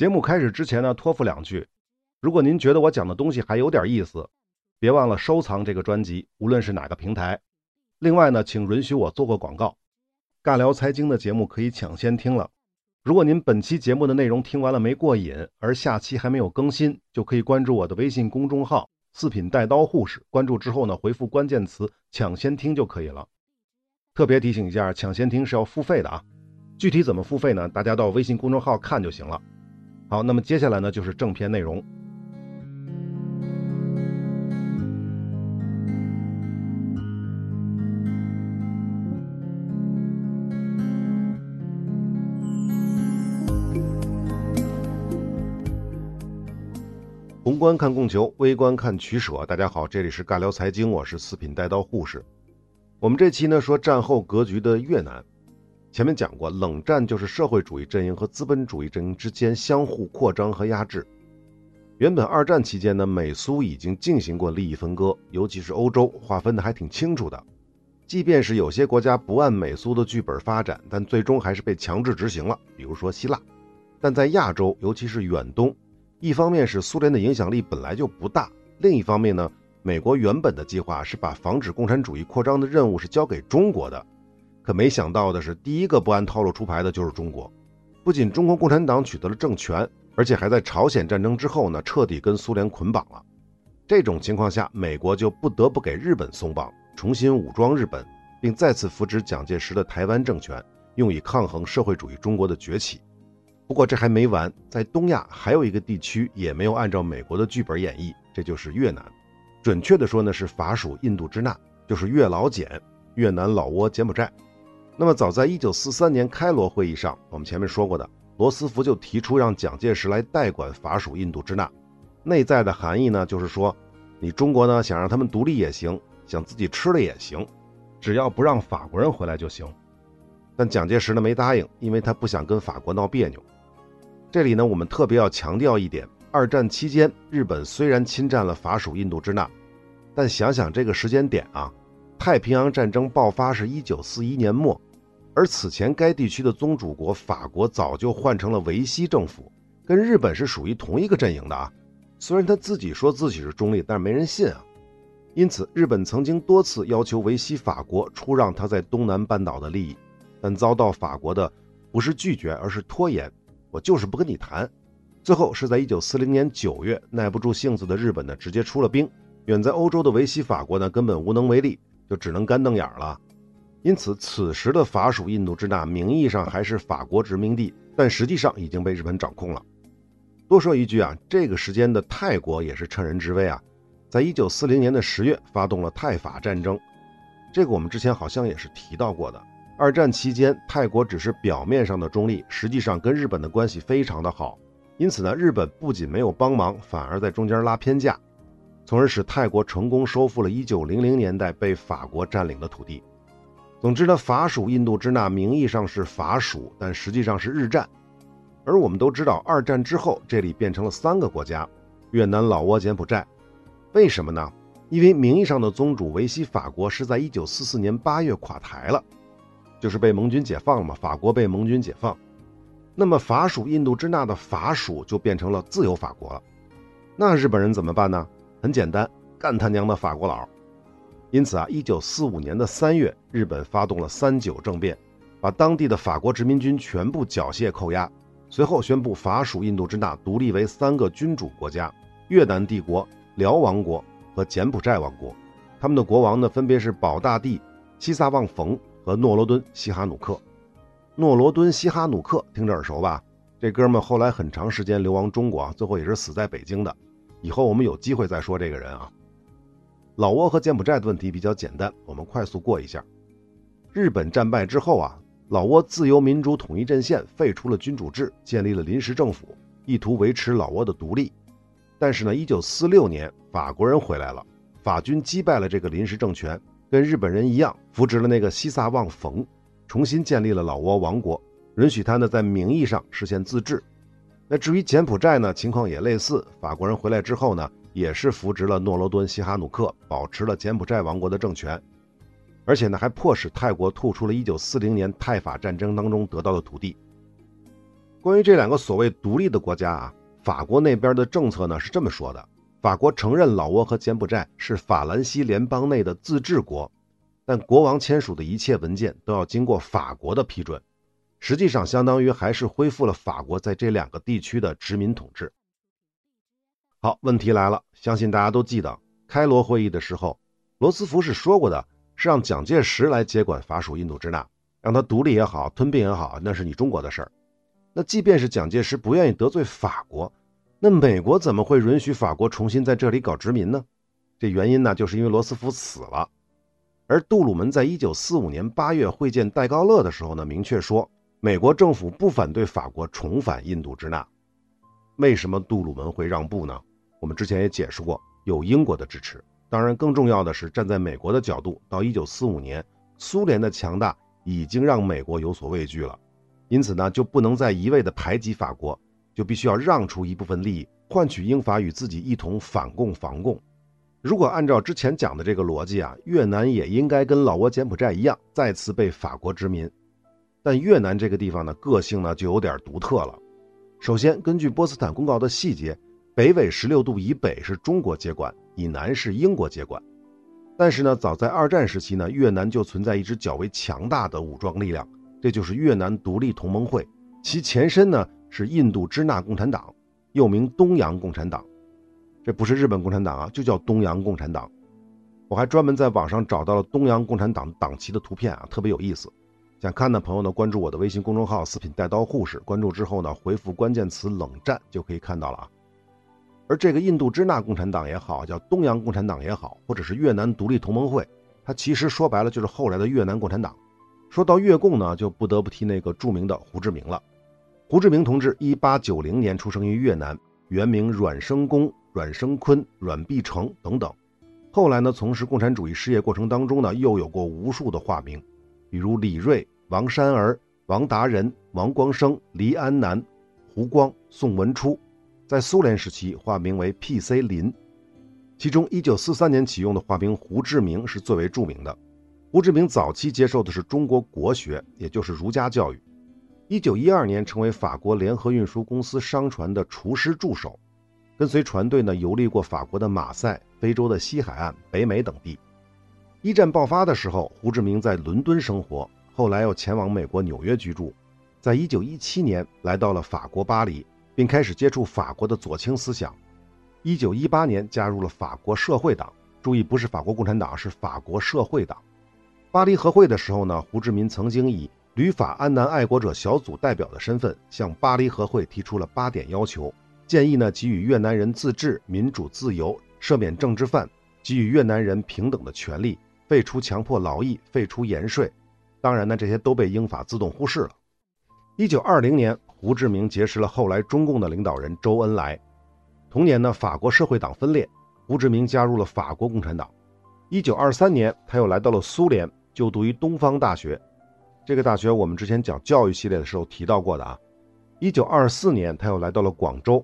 节目开始之前呢，托付两句：如果您觉得我讲的东西还有点意思，别忘了收藏这个专辑，无论是哪个平台。另外呢，请允许我做个广告：尬聊财经的节目可以抢先听了。如果您本期节目的内容听完了没过瘾，而下期还没有更新，就可以关注我的微信公众号“四品带刀护士”。关注之后呢，回复关键词“抢先听”就可以了。特别提醒一下，抢先听是要付费的啊！具体怎么付费呢？大家到微信公众号看就行了。好，那么接下来呢，就是正片内容。宏观看供求，微观看取舍。大家好，这里是尬聊财经，我是四品带刀护士。我们这期呢说战后格局的越南。前面讲过，冷战就是社会主义阵营和资本主义阵营之间相互扩张和压制。原本二战期间呢，美苏已经进行过利益分割，尤其是欧洲划分的还挺清楚的。即便是有些国家不按美苏的剧本发展，但最终还是被强制执行了，比如说希腊。但在亚洲，尤其是远东。一方面是苏联的影响力本来就不大，另一方面呢，美国原本的计划是把防止共产主义扩张的任务是交给中国的，可没想到的是，第一个不按套路出牌的就是中国。不仅中国共产党取得了政权，而且还在朝鲜战争之后呢，彻底跟苏联捆绑了。这种情况下，美国就不得不给日本松绑，重新武装日本，并再次扶植蒋介石的台湾政权，用以抗衡社会主义中国的崛起。不过这还没完，在东亚还有一个地区也没有按照美国的剧本演绎，这就是越南。准确的说呢，是法属印度支那，就是越老柬、越南、老挝、柬埔寨。那么早在1943年开罗会议上，我们前面说过的，罗斯福就提出让蒋介石来代管法属印度支那。内在的含义呢，就是说，你中国呢想让他们独立也行，想自己吃了也行，只要不让法国人回来就行。但蒋介石呢没答应，因为他不想跟法国闹别扭。这里呢，我们特别要强调一点：二战期间，日本虽然侵占了法属印度支那，但想想这个时间点啊，太平洋战争爆发是一九四一年末，而此前该地区的宗主国法国早就换成了维希政府，跟日本是属于同一个阵营的啊。虽然他自己说自己是中立，但是没人信啊。因此，日本曾经多次要求维希法国出让他在东南半岛的利益，但遭到法国的不是拒绝，而是拖延。我就是不跟你谈，最后是在一九四零年九月，耐不住性子的日本呢，直接出了兵。远在欧洲的维希法国呢，根本无能为力，就只能干瞪眼了。因此，此时的法属印度支那名义上还是法国殖民地，但实际上已经被日本掌控了。多说一句啊，这个时间的泰国也是趁人之危啊，在一九四零年的十月发动了泰法战争。这个我们之前好像也是提到过的。二战期间，泰国只是表面上的中立，实际上跟日本的关系非常的好。因此呢，日本不仅没有帮忙，反而在中间拉偏架，从而使泰国成功收复了1900年代被法国占领的土地。总之呢，法属印度支那名义上是法属，但实际上是日占。而我们都知道，二战之后这里变成了三个国家：越南、老挝、柬埔寨。为什么呢？因为名义上的宗主维希法国是在1944年8月垮台了。就是被盟军解放了嘛，法国被盟军解放，那么法属印度支那的法属就变成了自由法国了。那日本人怎么办呢？很简单，干他娘的法国佬！因此啊，一九四五年的三月，日本发动了三九政变，把当地的法国殖民军全部缴械扣押，随后宣布法属印度支那独立为三个君主国家：越南帝国、辽王国和柬埔寨王国。他们的国王呢，分别是保大帝西萨旺冯。和诺罗敦·西哈努克，诺罗敦·西哈努克听着耳熟吧？这哥们后来很长时间流亡中国啊，最后也是死在北京的。以后我们有机会再说这个人啊。老挝和柬埔寨的问题比较简单，我们快速过一下。日本战败之后啊，老挝自由民主统一阵线废除了君主制，建立了临时政府，意图维持老挝的独立。但是呢，一九四六年法国人回来了，法军击败了这个临时政权。跟日本人一样，扶植了那个西萨旺冯，重新建立了老挝王国，允许他呢在名义上实现自治。那至于柬埔寨呢，情况也类似。法国人回来之后呢，也是扶植了诺罗敦·西哈努克，保持了柬埔寨王国的政权，而且呢还迫使泰国吐出了1940年泰法战争当中得到的土地。关于这两个所谓独立的国家啊，法国那边的政策呢是这么说的：法国承认老挝和柬埔寨是法兰西联邦内的自治国，但国王签署的一切文件都要经过法国的批准。实际上，相当于还是恢复了法国在这两个地区的殖民统治。好，问题来了，相信大家都记得，开罗会议的时候，罗斯福是说过的，是让蒋介石来接管法属印度支那，让他独立也好，吞并也好，那是你中国的事儿。那即便是蒋介石不愿意得罪法国，那美国怎么会允许法国重新在这里搞殖民呢？这原因呢，就是因为罗斯福死了，而杜鲁门在一九四五年八月会见戴高乐的时候呢，明确说。美国政府不反对法国重返印度支那，为什么杜鲁门会让步呢？我们之前也解释过，有英国的支持。当然，更重要的是站在美国的角度，到一九四五年，苏联的强大已经让美国有所畏惧了，因此呢，就不能再一味的排挤法国，就必须要让出一部分利益，换取英法与自己一同反共防共。如果按照之前讲的这个逻辑啊，越南也应该跟老挝、柬埔寨一样，再次被法国殖民。但越南这个地方呢，个性呢就有点独特了。首先，根据波茨坦公告的细节，北纬十六度以北是中国接管，以南是英国接管。但是呢，早在二战时期呢，越南就存在一支较为强大的武装力量，这就是越南独立同盟会，其前身呢是印度支那共产党，又名东洋共产党。这不是日本共产党啊，就叫东洋共产党。我还专门在网上找到了东洋共产党党旗的图片啊，特别有意思。想看的朋友呢，关注我的微信公众号“四品带刀护士”。关注之后呢，回复关键词“冷战”就可以看到了啊。而这个印度支那共产党也好，叫东洋共产党也好，或者是越南独立同盟会，它其实说白了就是后来的越南共产党。说到越共呢，就不得不提那个著名的胡志明了。胡志明同志一八九零年出生于越南，原名阮生公、阮生坤、阮必成等等。后来呢，从事共产主义事业过程当中呢，又有过无数的化名。比如李瑞、王山儿、王达人、王光生、黎安南、胡光、宋文初，在苏联时期化名为 P.C. 林，其中1943年启用的化名胡志明是最为著名的。胡志明早期接受的是中国国学，也就是儒家教育。1912年成为法国联合运输公司商船的厨师助手，跟随船队呢游历过法国的马赛、非洲的西海岸、北美等地。一战爆发的时候，胡志明在伦敦生活，后来又前往美国纽约居住。在一九一七年，来到了法国巴黎，并开始接触法国的左倾思想。一九一八年，加入了法国社会党。注意，不是法国共产党，是法国社会党。巴黎和会的时候呢，胡志明曾经以旅法安南爱国者小组代表的身份，向巴黎和会提出了八点要求，建议呢给予越南人自治、民主、自由，赦免政治犯，给予越南人平等的权利。废除强迫劳役，废除盐税，当然呢，这些都被英法自动忽视了。一九二零年，胡志明结识了后来中共的领导人周恩来。同年呢，法国社会党分裂，胡志明加入了法国共产党。一九二三年，他又来到了苏联，就读于东方大学。这个大学我们之前讲教育系列的时候提到过的啊。一九二四年，他又来到了广州，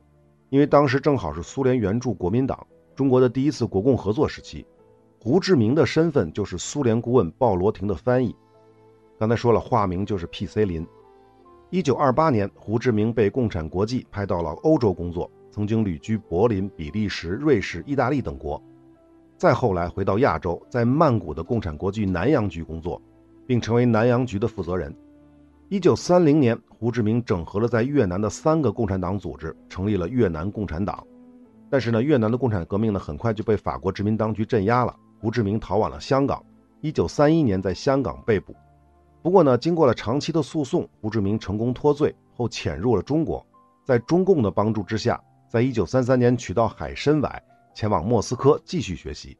因为当时正好是苏联援助国民党中国的第一次国共合作时期。胡志明的身份就是苏联顾问鲍罗廷的翻译。刚才说了，化名就是 P.C. 林。一九二八年，胡志明被共产国际派到了欧洲工作，曾经旅居柏林、比利时、瑞士、意大利等国。再后来回到亚洲，在曼谷的共产国际南洋局工作，并成为南洋局的负责人。一九三零年，胡志明整合了在越南的三个共产党组织，成立了越南共产党。但是呢，越南的共产革命呢，很快就被法国殖民当局镇压了。胡志明逃往了香港，一九三一年在香港被捕。不过呢，经过了长期的诉讼，胡志明成功脱罪后潜入了中国，在中共的帮助之下，在一九三三年取到海参崴，前往莫斯科继续学习。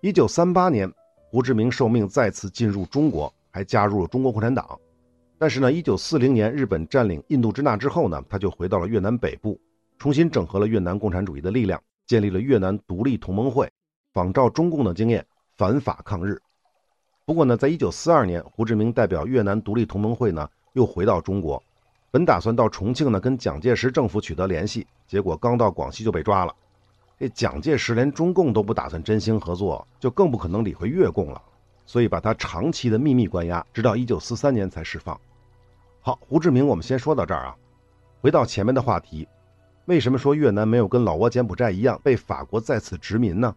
一九三八年，胡志明受命再次进入中国，还加入了中国共产党。但是呢，一九四零年日本占领印度支那之后呢，他就回到了越南北部，重新整合了越南共产主义的力量，建立了越南独立同盟会。仿照中共的经验，反法抗日。不过呢，在一九四二年，胡志明代表越南独立同盟会呢，又回到中国，本打算到重庆呢跟蒋介石政府取得联系，结果刚到广西就被抓了。这蒋介石连中共都不打算真心合作，就更不可能理会越共了，所以把他长期的秘密关押，直到一九四三年才释放。好，胡志明，我们先说到这儿啊。回到前面的话题，为什么说越南没有跟老挝柬埔寨一样被法国再次殖民呢？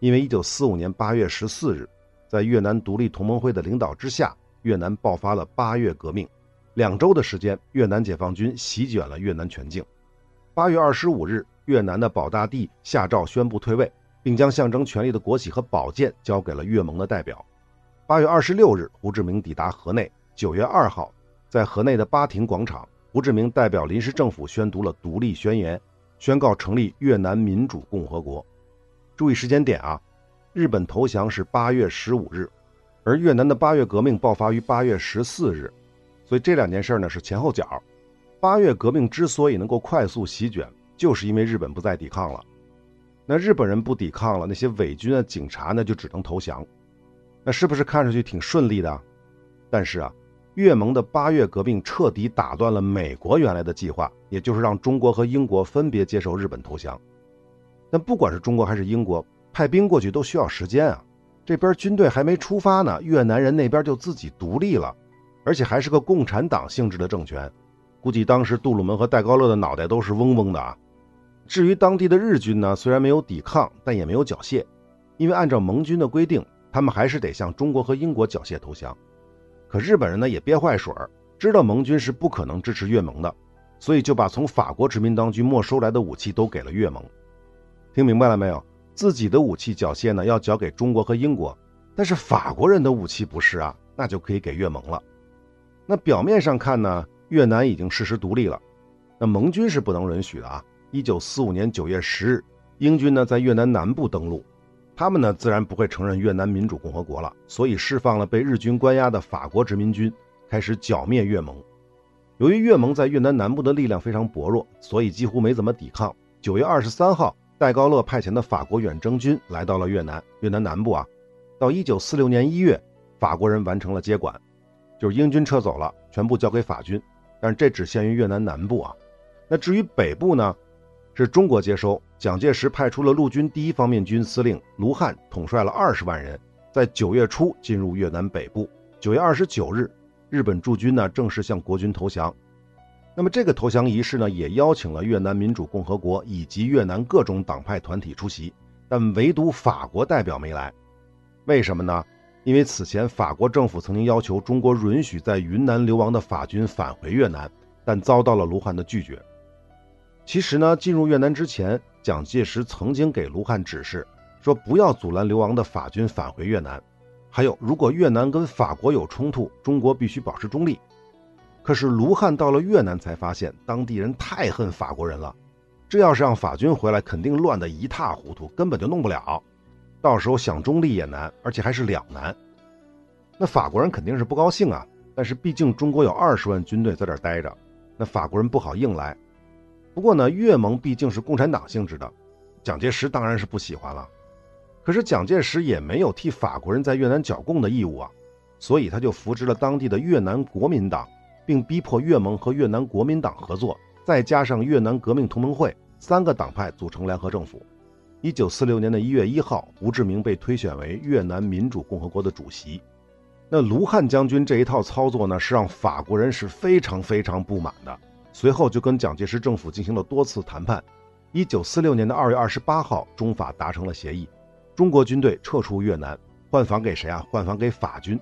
因为1945年8月14日，在越南独立同盟会的领导之下，越南爆发了八月革命。两周的时间，越南解放军席卷了越南全境。八月二十五日，越南的保大帝下诏宣布退位，并将象征权力的国旗和宝剑交给了越盟的代表。八月二十六日，胡志明抵达河内。九月二号，在河内的巴亭广场。胡志明代表临时政府宣读了独立宣言，宣告成立越南民主共和国。注意时间点啊，日本投降是八月十五日，而越南的八月革命爆发于八月十四日，所以这两件事呢是前后脚。八月革命之所以能够快速席卷，就是因为日本不再抵抗了。那日本人不抵抗了，那些伪军啊、警察呢就只能投降。那是不是看上去挺顺利的？但是啊。越盟的八月革命彻底打断了美国原来的计划，也就是让中国和英国分别接受日本投降。但不管是中国还是英国，派兵过去都需要时间啊。这边军队还没出发呢，越南人那边就自己独立了，而且还是个共产党性质的政权。估计当时杜鲁门和戴高乐的脑袋都是嗡嗡的啊。至于当地的日军呢，虽然没有抵抗，但也没有缴械，因为按照盟军的规定，他们还是得向中国和英国缴械投降。可日本人呢也憋坏水儿知道盟军是不可能支持越盟的，所以就把从法国殖民当局没收来的武器都给了越盟。听明白了没有？自己的武器缴械呢要交给中国和英国，但是法国人的武器不是啊，那就可以给越盟了。那表面上看呢，越南已经事实独立了，那盟军是不能允许的啊。一九四五年九月十日，英军呢在越南南部登陆。他们呢，自然不会承认越南民主共和国了，所以释放了被日军关押的法国殖民军，开始剿灭越盟。由于越盟在越南南部的力量非常薄弱，所以几乎没怎么抵抗。九月二十三号，戴高乐派遣的法国远征军来到了越南，越南南部啊。到一九四六年一月，法国人完成了接管，就是英军撤走了，全部交给法军，但是这只限于越南南部啊。那至于北部呢，是中国接收。蒋介石派出了陆军第一方面军司令卢汉，统帅了二十万人，在九月初进入越南北部。九月二十九日，日本驻军呢正式向国军投降。那么这个投降仪式呢，也邀请了越南民主共和国以及越南各种党派团体出席，但唯独法国代表没来。为什么呢？因为此前法国政府曾经要求中国允许在云南流亡的法军返回越南，但遭到了卢汉的拒绝。其实呢，进入越南之前，蒋介石曾经给卢汉指示，说不要阻拦流亡的法军返回越南。还有，如果越南跟法国有冲突，中国必须保持中立。可是卢汉到了越南才发现，当地人太恨法国人了，这要是让法军回来，肯定乱得一塌糊涂，根本就弄不了。到时候想中立也难，而且还是两难。那法国人肯定是不高兴啊。但是毕竟中国有二十万军队在这儿待着，那法国人不好硬来。不过呢，越盟毕竟是共产党性质的，蒋介石当然是不喜欢了。可是蒋介石也没有替法国人在越南剿共的义务啊，所以他就扶植了当地的越南国民党，并逼迫越盟和越南国民党合作，再加上越南革命同盟会三个党派组成联合政府。一九四六年的一月一号，胡志明被推选为越南民主共和国的主席。那卢汉将军这一套操作呢，是让法国人是非常非常不满的。随后就跟蒋介石政府进行了多次谈判。一九四六年的二月二十八号，中法达成了协议，中国军队撤出越南，换防给谁啊？换防给法军。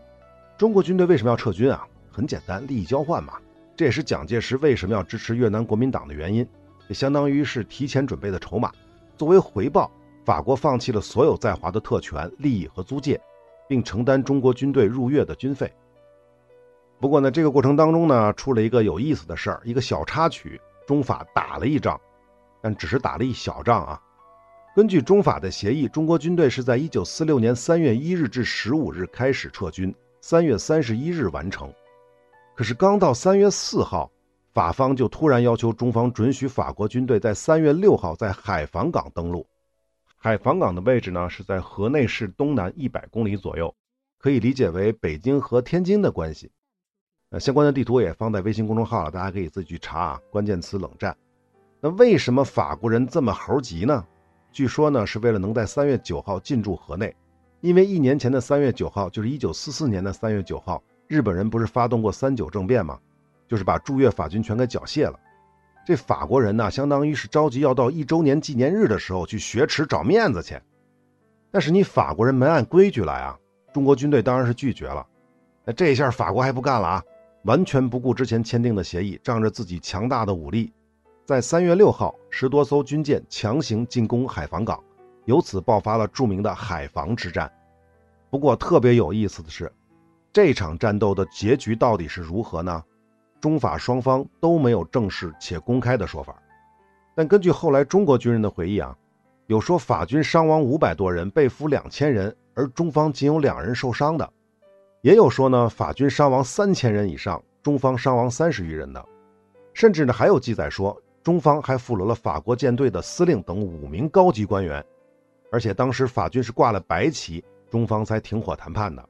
中国军队为什么要撤军啊？很简单，利益交换嘛。这也是蒋介石为什么要支持越南国民党的原因，也相当于是提前准备的筹码。作为回报，法国放弃了所有在华的特权、利益和租界，并承担中国军队入越的军费。不过呢，这个过程当中呢，出了一个有意思的事儿，一个小插曲。中法打了一仗，但只是打了一小仗啊。根据中法的协议，中国军队是在一九四六年三月一日至十五日开始撤军，三月三十一日完成。可是刚到三月四号，法方就突然要求中方准许法国军队在三月六号在海防港登陆。海防港的位置呢，是在河内市东南一百公里左右，可以理解为北京和天津的关系。呃，相关的地图也放在微信公众号了，大家可以自己去查啊。关键词“冷战”。那为什么法国人这么猴急呢？据说呢，是为了能在三月九号进驻河内，因为一年前的三月九号，就是一九四四年的三月九号，日本人不是发动过三九政变吗？就是把驻越法军全给缴械了。这法国人呢，相当于是着急要到一周年纪念日的时候去雪耻找面子去。但是你法国人没按规矩来啊，中国军队当然是拒绝了。那这一下法国还不干了啊，完全不顾之前签订的协议，仗着自己强大的武力，在三月六号，十多艘军舰强行进攻海防港，由此爆发了著名的海防之战。不过特别有意思的是，这场战斗的结局到底是如何呢？中法双方都没有正式且公开的说法，但根据后来中国军人的回忆啊，有说法军伤亡五百多人，被俘两千人，而中方仅有两人受伤的；也有说呢，法军伤亡三千人以上，中方伤亡三十余人的。甚至呢，还有记载说，中方还俘虏了法国舰队的司令等五名高级官员，而且当时法军是挂了白旗，中方才停火谈判的。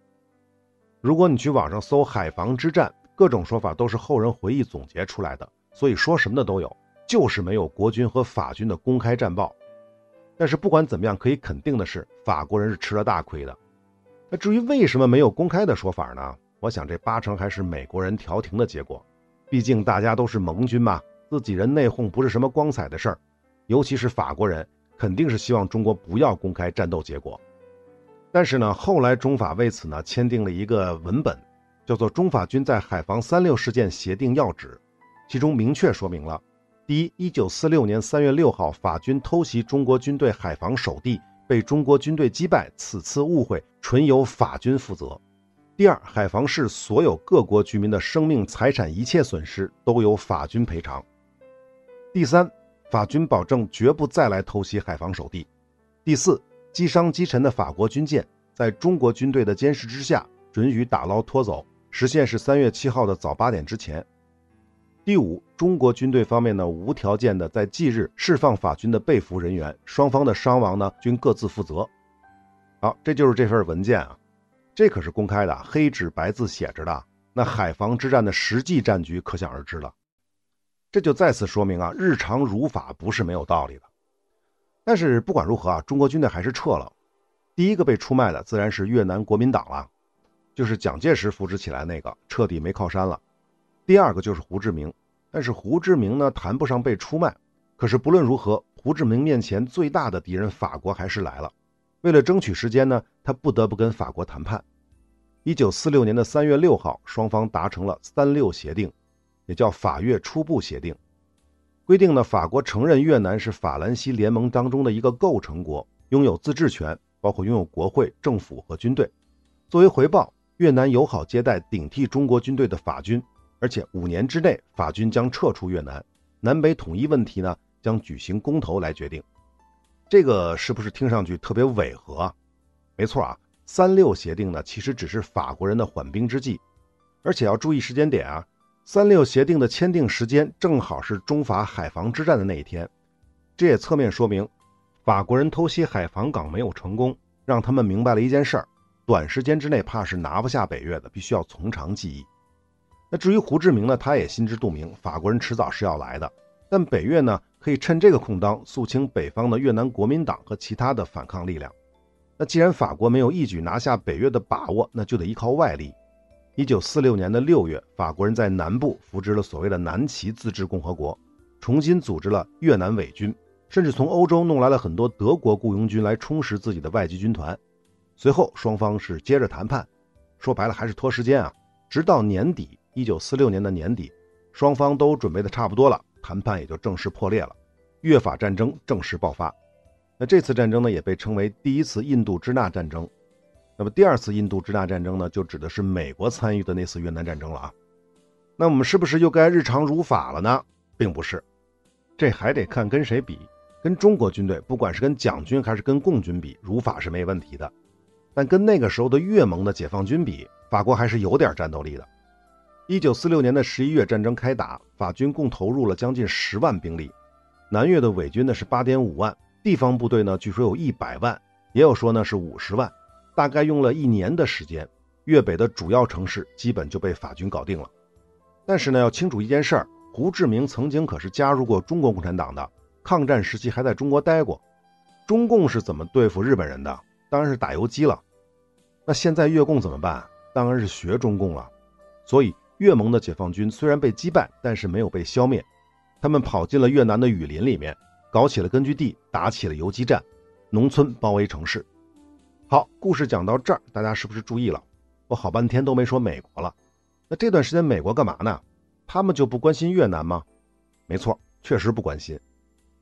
如果你去网上搜“海防之战”。各种说法都是后人回忆总结出来的，所以说什么的都有，就是没有国军和法军的公开战报。但是不管怎么样，可以肯定的是，法国人是吃了大亏的。那至于为什么没有公开的说法呢？我想这八成还是美国人调停的结果。毕竟大家都是盟军嘛，自己人内讧不是什么光彩的事儿。尤其是法国人，肯定是希望中国不要公开战斗结果。但是呢，后来中法为此呢签订了一个文本。叫做中法军在海防三六事件协定要旨，其中明确说明了：第一，一九四六年三月六号，法军偷袭中国军队海防守地，被中国军队击败，此次误会纯由法军负责；第二，海防市所有各国居民的生命财产一切损失都由法军赔偿；第三，法军保证绝不再来偷袭海防守地；第四，击伤击沉的法国军舰在中国军队的监视之下，准予打捞拖走。时限是三月七号的早八点之前。第五，中国军队方面呢，无条件的在即日释放法军的被俘人员，双方的伤亡呢均各自负责。好，这就是这份文件啊，这可是公开的，黑纸白字写着的。那海防之战的实际战局可想而知了。这就再次说明啊，日常如法不是没有道理的。但是不管如何啊，中国军队还是撤了。第一个被出卖的自然是越南国民党了。就是蒋介石扶植起来那个彻底没靠山了。第二个就是胡志明，但是胡志明呢谈不上被出卖，可是不论如何，胡志明面前最大的敌人法国还是来了。为了争取时间呢，他不得不跟法国谈判。一九四六年的三月六号，双方达成了三六协定，也叫法越初步协定，规定呢法国承认越南是法兰西联盟当中的一个构成国，拥有自治权，包括拥有国会、政府和军队。作为回报。越南友好接待顶替中国军队的法军，而且五年之内法军将撤出越南，南北统一问题呢将举行公投来决定。这个是不是听上去特别违和啊？没错啊，三六协定呢其实只是法国人的缓兵之计，而且要注意时间点啊，三六协定的签订时间正好是中法海防之战的那一天，这也侧面说明法国人偷袭海防港没有成功，让他们明白了一件事儿。短时间之内怕是拿不下北越的，必须要从长计议。那至于胡志明呢，他也心知肚明，法国人迟早是要来的。但北越呢，可以趁这个空当肃清北方的越南国民党和其他的反抗力量。那既然法国没有一举拿下北越的把握，那就得依靠外力。一九四六年的六月，法国人在南部扶植了所谓的南齐自治共和国，重新组织了越南伪军，甚至从欧洲弄来了很多德国雇佣军来充实自己的外籍军团。随后，双方是接着谈判，说白了还是拖时间啊。直到年底，一九四六年的年底，双方都准备的差不多了，谈判也就正式破裂了，越法战争正式爆发。那这次战争呢，也被称为第一次印度支那战争。那么第二次印度支那战争呢，就指的是美国参与的那次越南战争了啊。那我们是不是又该日常如法了呢？并不是，这还得看跟谁比。跟中国军队，不管是跟蒋军还是跟共军比，如法是没问题的。但跟那个时候的越盟的解放军比，法国还是有点战斗力的。一九四六年的十一月，战争开打，法军共投入了将近十万兵力，南越的伪军呢是八点五万，地方部队呢据说有一百万，也有说呢是五十万，大概用了一年的时间，粤北的主要城市基本就被法军搞定了。但是呢，要清楚一件事儿，胡志明曾经可是加入过中国共产党的，抗战时期还在中国待过。中共是怎么对付日本人的？当然是打游击了，那现在越共怎么办？当然是学中共了。所以越盟的解放军虽然被击败，但是没有被消灭。他们跑进了越南的雨林里面，搞起了根据地，打起了游击战，农村包围城市。好，故事讲到这儿，大家是不是注意了？我好半天都没说美国了。那这段时间美国干嘛呢？他们就不关心越南吗？没错，确实不关心。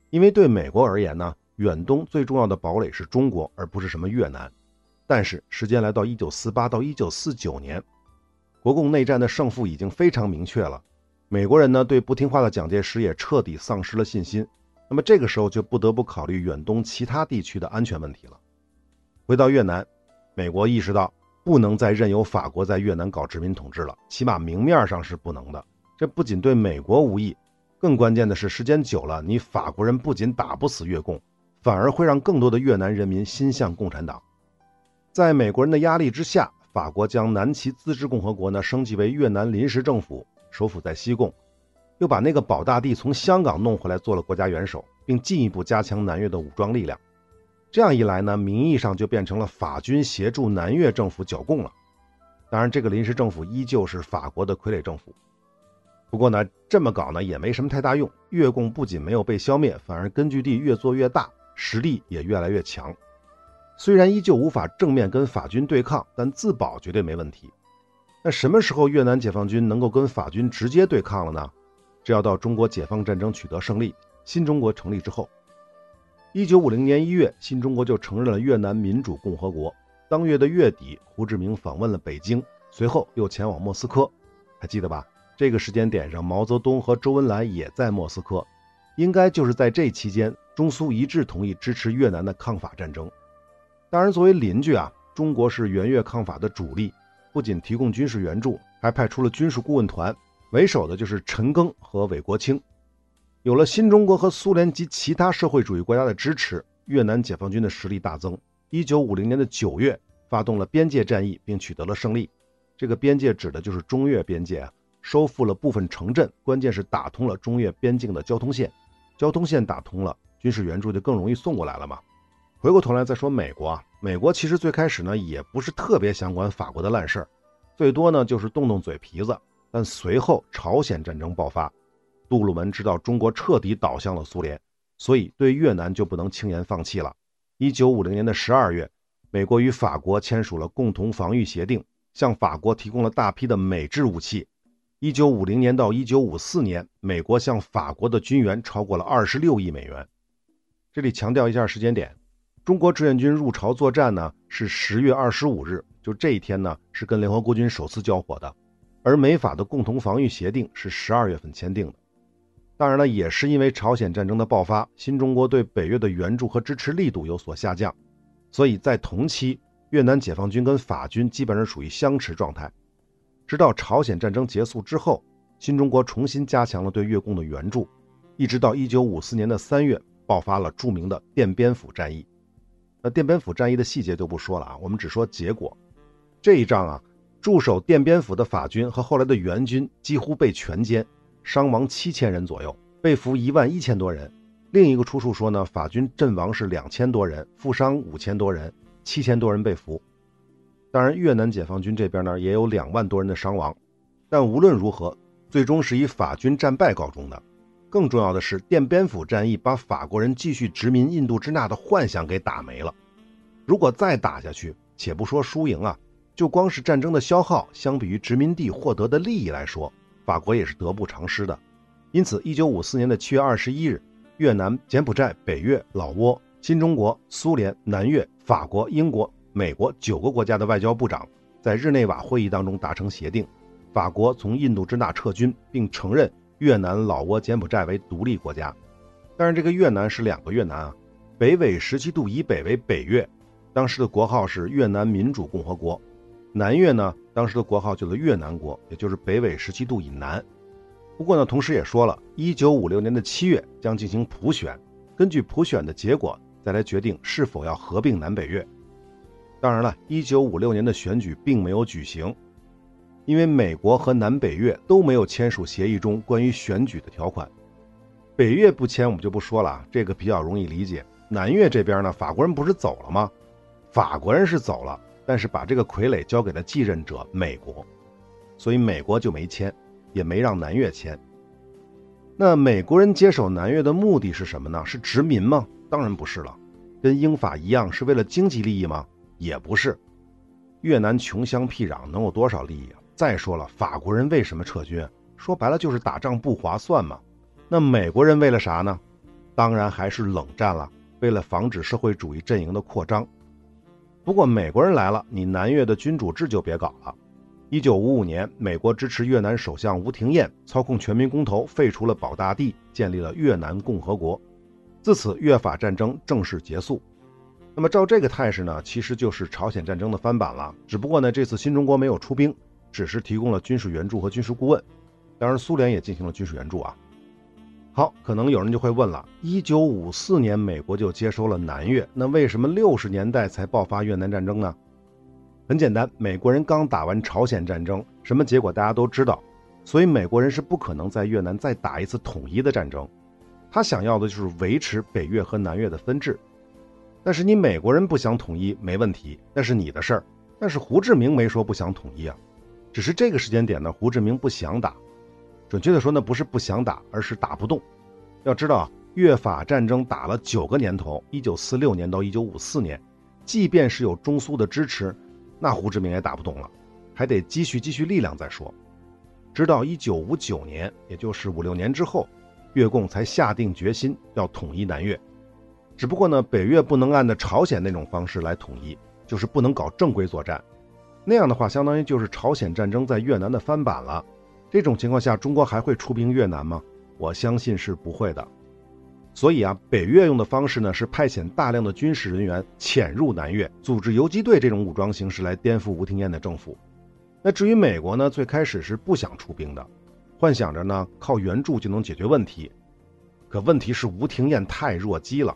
因为对美国而言呢，远东最重要的堡垒是中国，而不是什么越南。但是时间来到一九四八到一九四九年，国共内战的胜负已经非常明确了。美国人呢对不听话的蒋介石也彻底丧失了信心。那么这个时候就不得不考虑远东其他地区的安全问题了。回到越南，美国意识到不能再任由法国在越南搞殖民统治了，起码明面上是不能的。这不仅对美国无益。更关键的是，时间久了，你法国人不仅打不死越共，反而会让更多的越南人民心向共产党。在美国人的压力之下，法国将南齐自治共和国呢升级为越南临时政府，首府在西贡，又把那个保大帝从香港弄回来做了国家元首，并进一步加强南越的武装力量。这样一来呢，名义上就变成了法军协助南越政府剿共了。当然，这个临时政府依旧是法国的傀儡政府。不过呢，这么搞呢也没什么太大用。越共不仅没有被消灭，反而根据地越做越大，实力也越来越强。虽然依旧无法正面跟法军对抗，但自保绝对没问题。那什么时候越南解放军能够跟法军直接对抗了呢？这要到中国解放战争取得胜利，新中国成立之后。一九五零年一月，新中国就承认了越南民主共和国。当月的月底，胡志明访问了北京，随后又前往莫斯科，还记得吧？这个时间点上，毛泽东和周恩来也在莫斯科，应该就是在这期间，中苏一致同意支持越南的抗法战争。当然，作为邻居啊，中国是援越抗法的主力，不仅提供军事援助，还派出了军事顾问团，为首的就是陈赓和韦国清。有了新中国和苏联及其他社会主义国家的支持，越南解放军的实力大增。一九五零年的九月，发动了边界战役，并取得了胜利。这个边界指的就是中越边界啊。收复了部分城镇，关键是打通了中越边境的交通线，交通线打通了，军事援助就更容易送过来了嘛。回过头来再说美国啊，美国其实最开始呢也不是特别想管法国的烂事儿，最多呢就是动动嘴皮子。但随后朝鲜战争爆发，杜鲁门知道中国彻底倒向了苏联，所以对越南就不能轻言放弃了。一九五零年的十二月，美国与法国签署了共同防御协定，向法国提供了大批的美制武器。一九五零年到一九五四年，美国向法国的军援超过了二十六亿美元。这里强调一下时间点：中国志愿军入朝作战呢是十月二十五日，就这一天呢是跟联合国军首次交火的。而美法的共同防御协定是十二月份签订的。当然了，也是因为朝鲜战争的爆发，新中国对北越的援助和支持力度有所下降，所以在同期，越南解放军跟法军基本上属于相持状态。直到朝鲜战争结束之后，新中国重新加强了对越共的援助，一直到一九五四年的三月，爆发了著名的奠边府战役。那奠边府战役的细节就不说了啊，我们只说结果。这一仗啊，驻守奠边府的法军和后来的援军几乎被全歼，伤亡七千人左右，被俘一万一千多人。另一个出处说呢，法军阵亡是两千多人，负伤五千多人，七千多人被俘。当然，越南解放军这边呢也有两万多人的伤亡，但无论如何，最终是以法军战败告终的。更重要的是，奠边府战役把法国人继续殖民印度支那的幻想给打没了。如果再打下去，且不说输赢啊，就光是战争的消耗，相比于殖民地获得的利益来说，法国也是得不偿失的。因此，一九五四年的七月二十一日，越南、柬埔寨、北越、老挝、新中国、苏联、南越、法国、英国。美国九个国家的外交部长在日内瓦会议当中达成协定，法国从印度支那撤军，并承认越南、老挝、柬埔寨为独立国家。但是这个越南是两个越南啊，北纬十七度以北为北越，当时的国号是越南民主共和国；南越呢，当时的国号就是越南国，也就是北纬十七度以南。不过呢，同时也说了，一九五六年的七月将进行普选，根据普选的结果再来决定是否要合并南北越。当然了，一九五六年的选举并没有举行，因为美国和南北越都没有签署协议中关于选举的条款。北越不签，我们就不说了，这个比较容易理解。南越这边呢，法国人不是走了吗？法国人是走了，但是把这个傀儡交给了继任者美国，所以美国就没签，也没让南越签。那美国人接手南越的目的是什么呢？是殖民吗？当然不是了。跟英法一样，是为了经济利益吗？也不是。越南穷乡僻壤，能有多少利益啊？再说了，法国人为什么撤军？说白了就是打仗不划算嘛。那美国人为了啥呢？当然还是冷战了，为了防止社会主义阵营的扩张。不过美国人来了，你南越的君主制就别搞了。一九五五年，美国支持越南首相吴廷艳操控全民公投，废除了保大帝，建立了越南共和国。自此，越法战争正式结束。那么照这个态势呢，其实就是朝鲜战争的翻版了。只不过呢，这次新中国没有出兵。只是提供了军事援助和军事顾问，当然苏联也进行了军事援助啊。好，可能有人就会问了：一九五四年美国就接收了南越，那为什么六十年代才爆发越南战争呢？很简单，美国人刚打完朝鲜战争，什么结果大家都知道，所以美国人是不可能在越南再打一次统一的战争。他想要的就是维持北越和南越的分治。但是你美国人不想统一没问题，那是你的事儿。但是胡志明没说不想统一啊。只是这个时间点呢，胡志明不想打，准确的说呢，不是不想打，而是打不动。要知道啊，越法战争打了九个年头，一九四六年到一九五四年，即便是有中苏的支持，那胡志明也打不动了，还得积蓄积蓄力量再说。直到一九五九年，也就是五六年之后，越共才下定决心要统一南越。只不过呢，北越不能按照朝鲜那种方式来统一，就是不能搞正规作战。那样的话，相当于就是朝鲜战争在越南的翻版了。这种情况下，中国还会出兵越南吗？我相信是不会的。所以啊，北越用的方式呢，是派遣大量的军事人员潜入南越，组织游击队这种武装形式来颠覆吴廷艳的政府。那至于美国呢，最开始是不想出兵的，幻想着呢靠援助就能解决问题。可问题是吴廷艳太弱鸡了。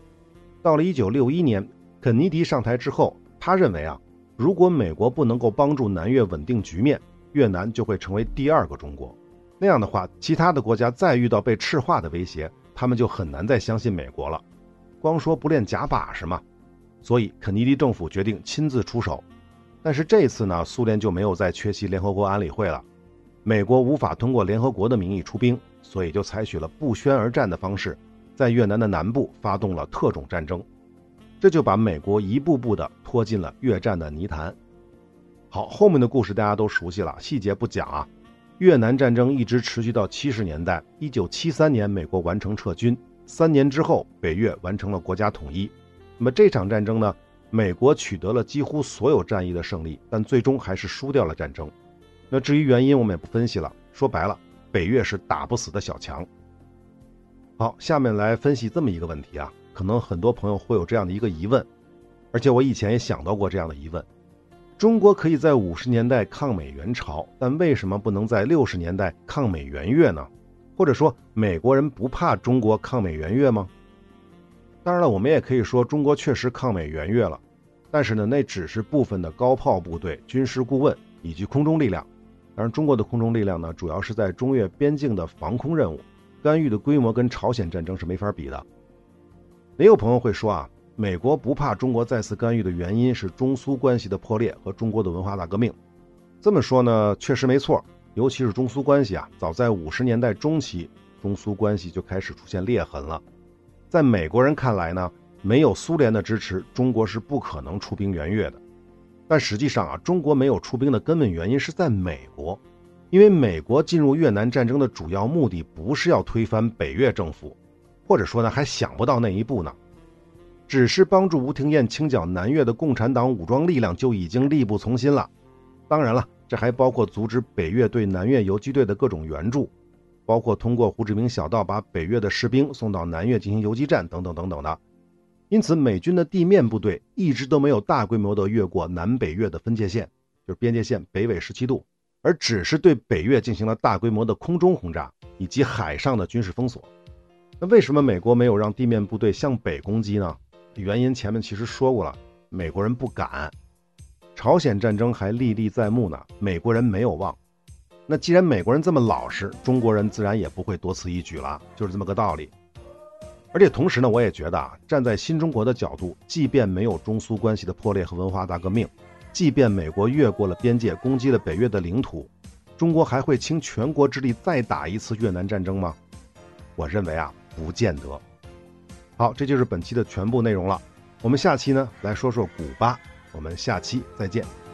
到了1961年，肯尼迪上台之后，他认为啊。如果美国不能够帮助南越稳定局面，越南就会成为第二个中国。那样的话，其他的国家再遇到被赤化的威胁，他们就很难再相信美国了。光说不练假把式嘛。所以肯尼迪政府决定亲自出手。但是这次呢，苏联就没有再缺席联合国安理会了。美国无法通过联合国的名义出兵，所以就采取了不宣而战的方式，在越南的南部发动了特种战争。这就把美国一步步的拖进了越战的泥潭。好，后面的故事大家都熟悉了，细节不讲啊。越南战争一直持续到七十年代，一九七三年美国完成撤军，三年之后北越完成了国家统一。那么这场战争呢，美国取得了几乎所有战役的胜利，但最终还是输掉了战争。那至于原因，我们也不分析了。说白了，北越是打不死的小强。好，下面来分析这么一个问题啊。可能很多朋友会有这样的一个疑问，而且我以前也想到过这样的疑问：中国可以在五十年代抗美援朝，但为什么不能在六十年代抗美援越呢？或者说，美国人不怕中国抗美援越吗？当然了，我们也可以说中国确实抗美援越了，但是呢，那只是部分的高炮部队、军事顾问以及空中力量。当然，中国的空中力量呢，主要是在中越边境的防空任务，干预的规模跟朝鲜战争是没法比的。也有朋友会说啊，美国不怕中国再次干预的原因是中苏关系的破裂和中国的文化大革命。这么说呢，确实没错。尤其是中苏关系啊，早在五十年代中期，中苏关系就开始出现裂痕了。在美国人看来呢，没有苏联的支持，中国是不可能出兵援越的。但实际上啊，中国没有出兵的根本原因是在美国，因为美国进入越南战争的主要目的不是要推翻北越政府。或者说呢，还想不到那一步呢，只是帮助吴廷艳清剿南越的共产党武装力量就已经力不从心了。当然了，这还包括阻止北越对南越游击队的各种援助，包括通过胡志明小道把北越的士兵送到南越进行游击战等等等等的。因此，美军的地面部队一直都没有大规模的越过南北越的分界线，就是边界线北纬十七度，而只是对北越进行了大规模的空中轰炸以及海上的军事封锁。那为什么美国没有让地面部队向北攻击呢？原因前面其实说过了，美国人不敢。朝鲜战争还历历在目呢，美国人没有忘。那既然美国人这么老实，中国人自然也不会多此一举了，就是这么个道理。而且同时呢，我也觉得啊，站在新中国的角度，即便没有中苏关系的破裂和文化大革命，即便美国越过了边界攻击了北越的领土，中国还会倾全国之力再打一次越南战争吗？我认为啊，不见得。好，这就是本期的全部内容了。我们下期呢来说说古巴，我们下期再见。